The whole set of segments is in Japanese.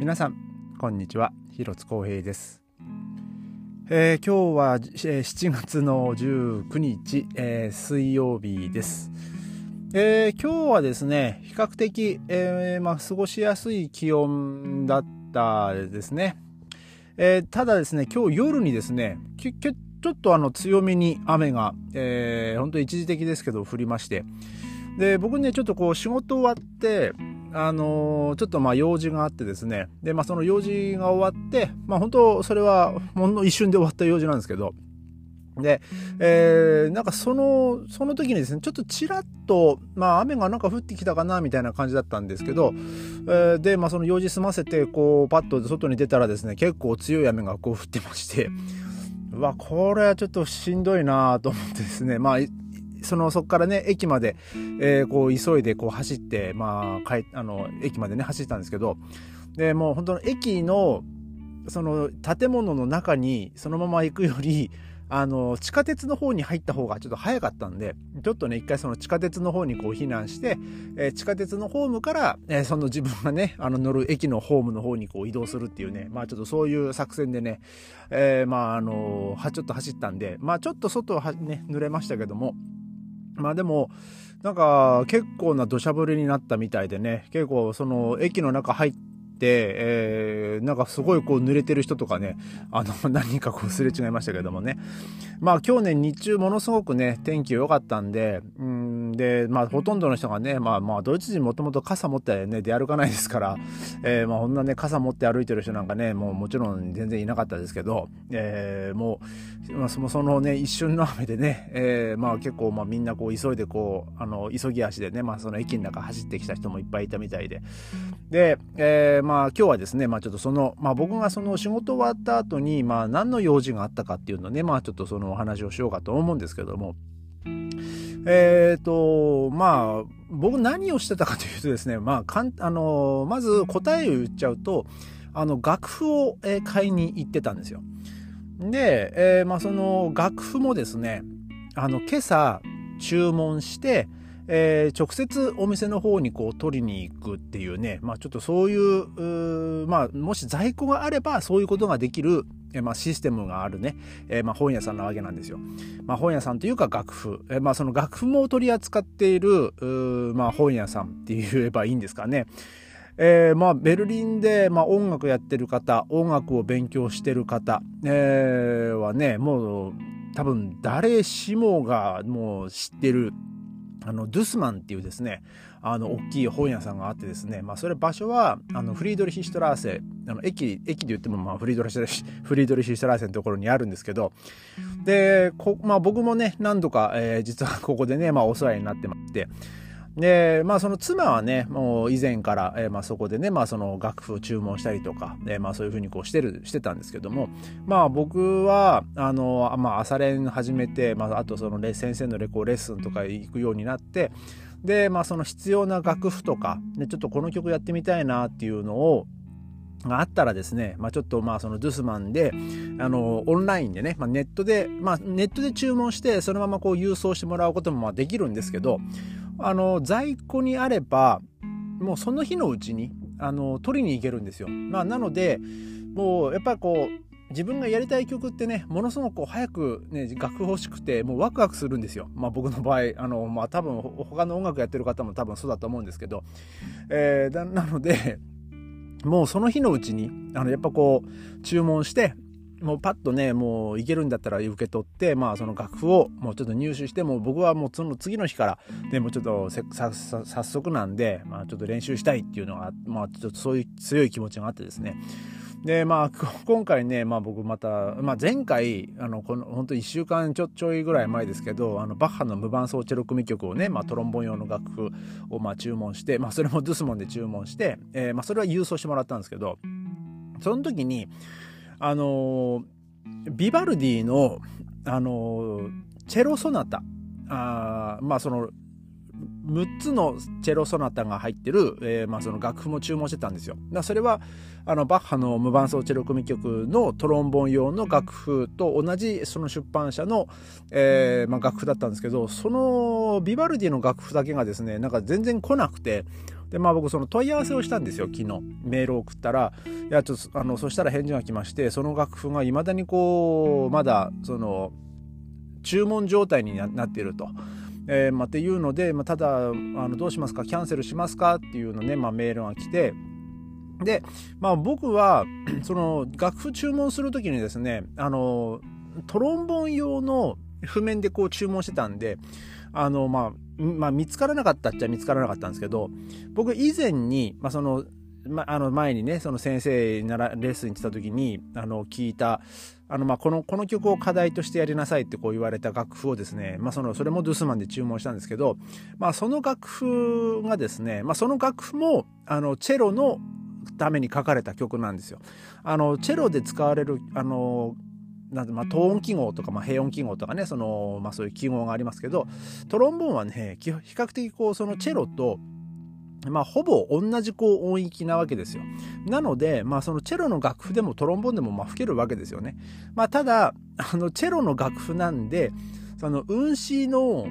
皆さんこんにちは。広津光平です、えー今日は、えー7月の19日、えー水曜日です、えー今日はですね比較的、えーまあ、過ごしやすい気温だったですね、えーただですね今日夜にですねききちょっとあの強めに雨が、えー、本当一時的ですけど降りまして。で僕ねちょっとこう仕事終わってあのーちょっとまあ用事があってですね。でまあその用事が終わってまあ本当それはほんの一瞬で終わった用事なんですけど。で、えーなんかそのその時にですねちょっとちらっとまあ雨がなんか降ってきたかなみたいな感じだったんですけど、えーでまあその用事済ませてこうパッと外に出たらですね結構強い雨がこう降ってまして。うわこれはちょっとしんどいなと思ってですね。まあそのそこからね駅まで、えーこう急いでこう走って、まあ、帰あの駅までね走ったんですけどでもう本当の駅のその建物の中にそのまま行くよりあの地下鉄の方に入った方がちょっと早かったんでちょっとね一回その地下鉄の方にこう避難して、えー地下鉄のホームから、えーその自分がねあの乗る駅のホームの方にこう移動するっていうねまあちょっとそういう作戦でね、えーまああのはちょっと走ったんでまあちょっと外はね濡れましたけどもまあでもなんか結構な土砂降りになったみたいでね。結構その駅の中入って、えーなんかすごいこう濡れてる人とかねあの 何人かこうすれ違いましたけどもね。まあ今日ね日中ものすごくね天気良かったんでうんでまあほとんどの人がねまあまあドイツ人もともと傘持ってね出歩かないですから、えーまあこんなね傘持って歩いてる人なんかねもうもちろん全然いなかったですけど、えーもう、まあ、そのそのね一瞬の雨でね、えーまあ結構まあみんなこう急いでこうあの急ぎ足でねまあその駅の中走ってきた人もいっぱいいたみたいで。で、えーま今日はですねまあちょっとそのまあ僕がその仕事終わった後にまあ何の用事があったかっていうのをねまあちょっとそのお話をしようかと思うんですけどもえっ、とまあ僕何をしてたかというとですねまあかんあのまず答えを言っちゃうとあの楽譜を、えー買いに行ってたんですよ。で、えーまあその楽譜もですねあの今朝注文して、えー直接お店の方にこう取りに行くっていうね、まあ、ちょっとそういうまあ、もし在庫があればそういうことができる、えまあ、システムがあるね、えまあ、本屋さんなわけなんですよ。まあ、本屋さんというか楽譜、えまあ、その楽譜も取り扱っているまあ、本屋さんって言えばいいんですかね。えーまあ、ベルリンで、まあ、音楽やってる方音楽を勉強してる方、えーはねもう多分誰しもがもう知ってるあのドゥスマンっていうですねあの大きい本屋さんがあってですね、まあ、それ場所はあのフリードリヒ・シュトラーセあの駅駅で言っても、まあ、フリードリヒフリードリヒ・シュトラーセのところにあるんですけどでこ、まあ、僕もね何度か、えー実はここでね、まあ、お世話になってましてでまあその妻はねもう以前から、えーまあ、そこでね、まあ、その楽譜を注文したりとか、えーまあ、そういうふうにこうしてるしてたんですけどもまあ僕はあの、まあ、朝練始めて、まあ、あとその先生のレコレッスンとか行くようになってでまあその必要な楽譜とか、ね、ちょっとこの曲やってみたいなっていうのをがあったらですね、まあ、ちょっとまあそのドゥスマンであのオンラインでね、まあ、ネットで、まあ、ネットで注文してそのままこう郵送してもらうこともまあできるんですけどあの在庫にあればもうその日のうちにあの取りに行けるんですよ。まあ、なのでもうやっぱこう自分がやりたい曲ってねものすごく早くね楽譜欲しくてもうワクワクするんですよ。まあ僕の場合あのまあ多分他の音楽やってる方も多分そうだと思うんですけど、えー なのでもうその日のうちにあのやっぱこう注文してもうパッとねもういけるんだったら受け取ってまあその楽譜をもうちょっと入手してもう僕はもうその次の日からでもちょっとせささ早速なんで、まあ、ちょっと練習したいっていうのがまあちょっとそういう強い気持ちがあってですね。でまあこ今回ね、まあ、僕また、まあ、前回あのこの本当1週間ちょちょいぐらい前ですけどあのバッハの無伴奏チェロ組曲をね、まあ、トロンボン用の楽譜をまあ注文して、まあ、それもドゥスモンで注文して、えーまあ、それは郵送してもらったんですけどその時にあのビバルディの、あのチェロソナタあまあその6つのチェロソナタが入ってる、えーまあ、その楽譜も注文してたんですよ。だそれはあのバッハの無伴奏チェロ組曲のトロンボン用の楽譜と同じその出版社の、えーまあ、楽譜だったんですけどそのビバルディの楽譜だけがですねなんか全然来なくてでまあ僕その問い合わせをしたんですよ昨日メールを送ったらいやちょっとあのそしたら返事が来ましてその楽譜がいまだにこうまだその注文状態になっていると。えーまあ、っていうので、まあ、ただあのどうしますかキャンセルしますかっていうのね、まあ、メールが来てで、まあ、僕は その楽譜注文する時にですねあのトロンボン用の譜面でこう注文してたんであの、まあ、まあ見つからなかったっちゃ見つからなかったんですけど僕以前に、まあ、そのま、あの前にねその先生ならレッスンに行ってた時にあの聞いたあのまあこのこの曲を課題としてやりなさいってこう言われた楽譜をですね、まあ、そのそれもドゥスマンで注文したんですけど、まあ、その楽譜がですね、まあ、その楽譜もあのチェロのために書かれた曲なんですよ。あのチェロで使われるあのなんてまあ、トーン記号とか、まあ、平音記号とかねその、まあ、そういう記号がありますけどトロンボーンはね比較的こうそのチェロとまあ、ほぼ同じこう音域なわけですよ。なので、まあ、そのチェロの楽譜でもトロンボーンでもまあ吹けるわけですよね。まあ、ただ、あの、チェロの楽譜なんで、その、運指の、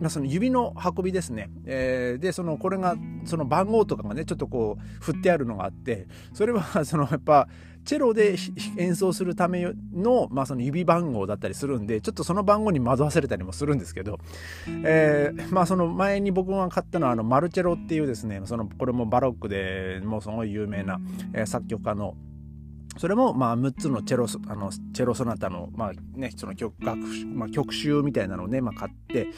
まあ、その指の運びですね。えー、で、その、これが、その番号とかがね、ちょっとこう、振ってあるのがあって、それは、その、やっぱ、チェロで演奏するための,、まあその指番号だったりするんでちょっとその番号に惑わされたりもするんですけど、えー、まあその前に僕が買ったのはあのマルチェロっていうですねそのこれもバロックでもうすごい有名な、えー、作曲家のそれもまあ6つのチェロあのチェロソナタの,、まあね、その曲楽、まあ、曲集みたいなのをね、まあ、買って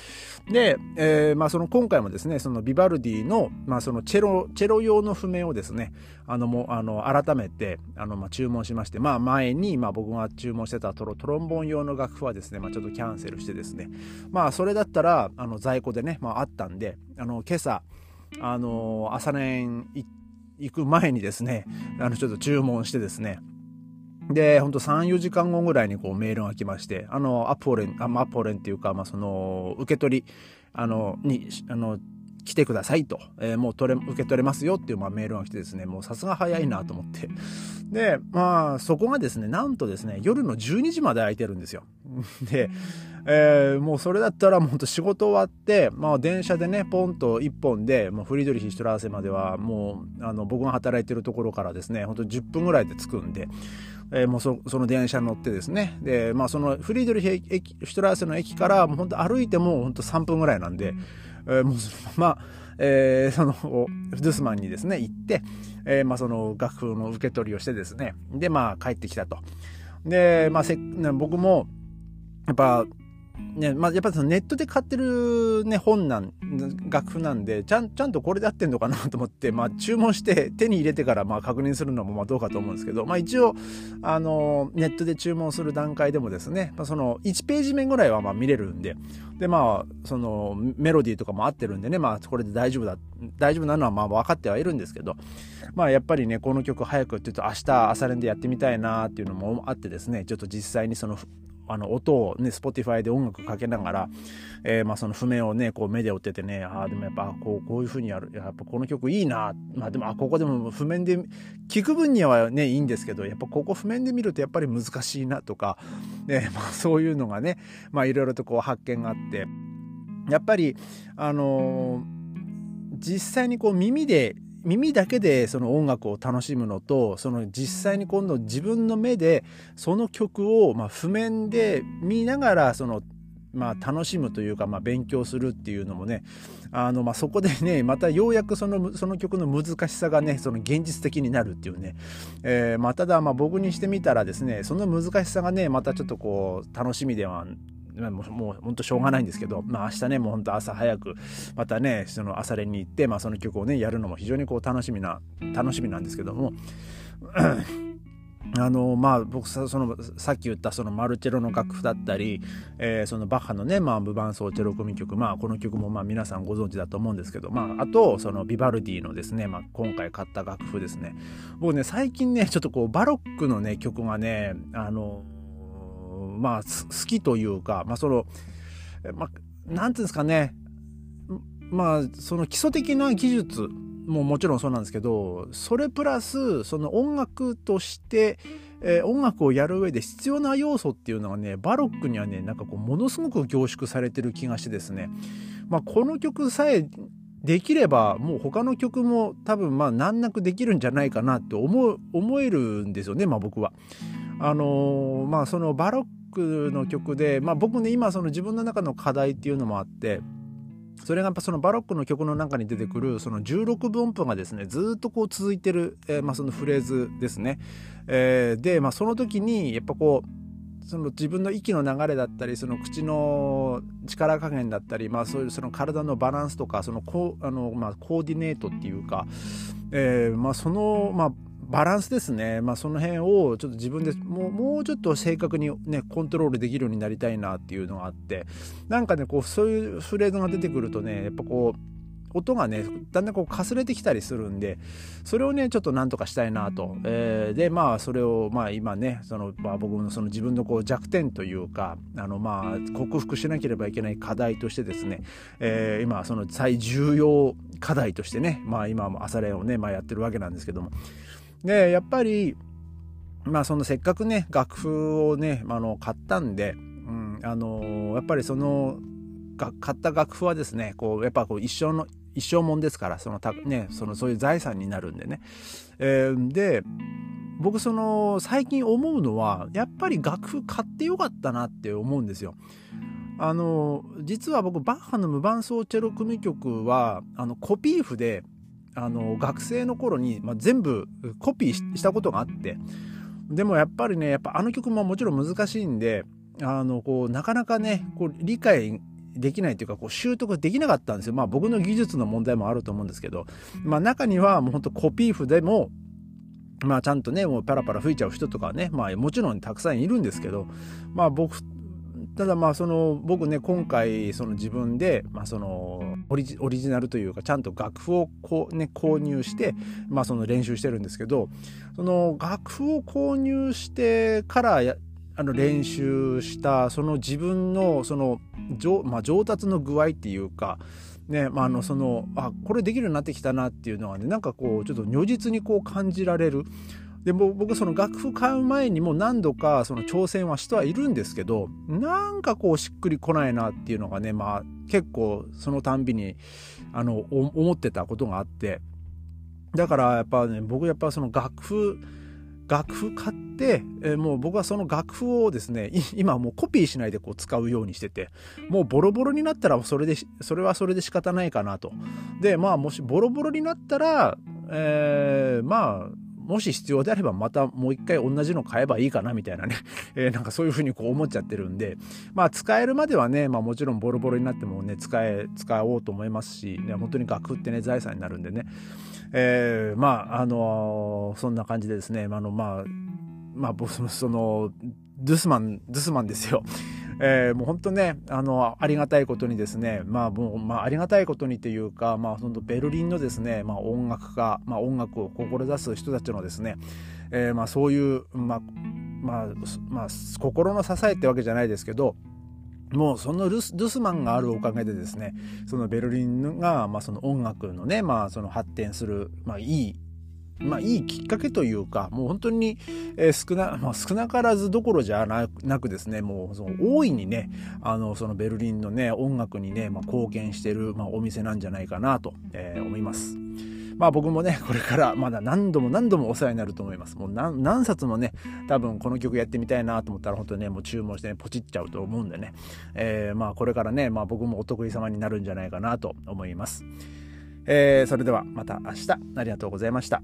で、えーまあ、その今回もですねそのビバルディの,、まあそのチェロチェロ用の譜面をですねあのもあの改めてあの、まあ、注文しまして、まあ、前に、まあ、僕が注文してたトロトロンボン用の楽譜はですね、まあ、ちょっとキャンセルしてですねまあそれだったらあの在庫でね、まあ、あったんであの今朝あの朝練行って行く前にですね、あの、ちょっと注文してですね、で、ほんと3、4時間後ぐらいにこうメールが来まして、あの、アポレン、あアポレンっていうか、まあ、その、受け取り、あの、に、あの、来てくださいと、えー、もう取れ、受け取れますよっていう、まあ、メールが来てですね、もうさすが早いなと思って。で、まあ、そこがですね、なんとですね、夜の12時まで空いてるんですよ。で、えー、もうそれだったらもうほんと仕事終わって、まあ電車でね、ポンと1本で、もうフリードリヒ・シュトラーセまではもう、あの、僕が働いてるところからですね、ほんと10分ぐらいで着くんで、えー、もうその電車に乗ってですね、で、まあそのフリードリヒ・シュトラーセの駅からもうほんと歩いてもほんと3分ぐらいなんで、えー、もうまま、えー、その、フドゥスマンにですね、行って、えー、まあその楽譜の受け取りをしてですね、で、まあ帰ってきたと。で、まあせ、僕も、やっぱ、ね、まあ、やっぱりそのネットで買ってるね、本なん、楽譜なんで、ちゃん、ちゃんとこれで合ってんのかなと思って、まあ、注文して手に入れてから、まあ、確認するのも、まあ、どうかと思うんですけど、まあ、一応、あの、ネットで注文する段階でもですね、まあ、その、1ページ目ぐらいは、まあ、見れるんで、で、まあ、その、メロディーとかも合ってるんでね、まあ、これで大丈夫だ、大丈夫なのは、まあ、分かってはいるんですけど、まあ、やっぱりね、この曲早く、ちょっと明日、朝練でやってみたいなっていうのもあってですね、ちょっと実際にその、あの音をね Spotify で音楽かけながら、えー、まあその譜面をねこう目で追っててねああでもやっぱこうこういう風にやるやっぱこの曲いいなまあでもあここでも譜面で聞く分にはねいいんですけどやっぱここ譜面で見るとやっぱり難しいなとか、ね まあ、そういうのがねまあいろいろとこう発見があってやっぱりあのー、実際にこう耳で耳だけでその音楽を楽しむのとその実際に今度自分の目でその曲をま譜面で見ながらそのまあ、楽しむというか、まあ、勉強するっていうのもねあの、まあ、そこでねまたようやくそのその曲の難しさがねその現実的になるっていうね、えーまあ、ただまあ僕にしてみたらですねその難しさがねまたちょっとこう楽しみではもうもう本当しょうがないんですけど、まあ、明日ねもう本当朝早くまたねその朝練に行って、まあ、その曲をねやるのも非常にこう楽しみな楽しみなんですけども あのまあ僕さそのさっき言ったそのマルチェロの楽譜だったり、えー、そのバッハのね、まあ、無伴奏チェロ組曲、まあ、この曲もまあ皆さんご存知だと思うんですけど、まあ、あとそのビバルディのですね、まあ、今回買った楽譜ですね。僕ね最近ねちょっとこうバロックのね曲がねあのまあ、好きというか、まあ、その、まあ、なんていうんですかね、まあ、その基礎的な技術ももちろんそうなんですけど、それプラス、その音楽として、えー、音楽をやる上で必要な要素っていうのがね、バロックにはね、なんかこう、ものすごく凝縮されてる気がしてですね、まあ、この曲さえできればもう他の曲も多分まあ難なくできるんじゃないかなって思思えるんですよねまあ僕は。あの、まあそのバロックの曲で、まあ、僕ね今その自分の中の課題っていうのもあってそれがやっぱそのバロックの曲の中に出てくるその16分音符がですねずっとこう続いてる、えー、まあ、そのフレーズですね。えー、で、まあ、その時にやっぱこうその自分の息の流れだったりその口の力加減だったり、まあ、そういうその体のバランスとかそのコあの、まあ、コーディネートっていうか、えーまあ、その、まあ、バランスですね、まあ、その辺をちょっと自分でもうもうちょっと正確にねコントロールできるようになりたいなっていうのがあって。なんかねこうそういうフレーズが出てくるとねやっぱこう音がねだんだんこうかすれてきたりするんでそれをねちょっとなんとかしたいなと、えー、でまあそれをまあ今ねその、まあ、僕のその自分のこう弱点というかあのまあ克服しなければいけない課題としてですね、えー、今その最重要課題としてねまあ今も朝練をね、まあ、やってるわけなんですけどもでやっぱりまあそのせっかくね楽譜をね、あの買ったんで、うん、あのやっぱりその買った楽譜はですねこうやっぱこう一生の一生もんですからそのた、ね、そのそういう財産になるんでね。えー、で僕その最近思うのはやっぱり楽譜買ってよかったなって思うんですよ。あの実は僕バッハの無伴奏チェロ組曲はあのコピー譜であの学生の頃に、まあ、全部コピーしたことがあってでもやっぱりねやっぱあの曲ももちろん難しいんであのこうなかなかねこう理解できないというかこう習得できなかったんですよ。まあ僕の技術の問題もあると思うんですけど、まあ中にはもうほんとコピー譜でもまあちゃんとねもうパラパラ吹いちゃう人とかねまあもちろんたくさんいるんですけどまあ僕ただまあその僕ね今回その自分で、まあ、そのオリジナルというかちゃんと楽譜をこう、ね、購入して、まあ、その練習してるんですけどその楽譜を購入してからあの練習したその自分のその上,、まあ、上達の具合っていうかねまあ、あのそのあこれできるようになってきたなっていうのはねなんかこうちょっと如実にこう感じられる。で僕その楽譜買う前にも何度かその挑戦はしてはいるんですけどなんかこうしっくりこないなっていうのがねまあ結構そのたんびにあの思ってたことがあって。だからやっぱね僕やっぱその楽譜楽譜買って、えー、もう僕はその楽譜をですね今もうコピーしないでこう使うようにしててもうボロボロになったらそれでそれはそれで仕方ないかなと。でまあもしボロボロになったらえー、まあもし必要であればまたもう一回同じの買えばいいかなみたいなね、えー、なんかそういうふうにこう思っちゃってるんで、まあ使えるまではね、まあもちろんボロボロになってもね、使え、使おうと思いますし、ね、本当に楽譜ってね、財産になるんでね、えー、まあ、あのー、そんな感じでですね、あの、まあ、まあ、その、ドゥスマン、ドゥスマンですよ。えー、もう本当ねあのありがたいことにですねまあもう、まあ、ありがたいことにというか、まあ、そのベルリンのですね、まあ、音楽家、まあ、音楽を志す人たちのですね、えー、まあそういう、まあまあまあ、心の支えってわけじゃないですけどもうそのルスルスマンがあるおかげでですねそのベルリンが、まあ、その音楽のね、まあ、その発展する、まあ、いいまあ、いいきっかけというかもう本当に、えー、少な、まあ、少なからずどころじゃなくですねもうその大いにねあのそのベルリンのね音楽にね、まあ、貢献してる、まあ、お店なんじゃないかなと、えー、思います。まあ僕もね、これからまだ何度も何度もお世話になると思います。もう何何冊もね、多分この曲やってみたいなと思ったら本当にね、もう注文してね、ポチっちゃうと思うんでね、えー、まあこれからね、まあ僕もお得意様になるんじゃないかなと思います。えー、それではまた明日ありがとうございました。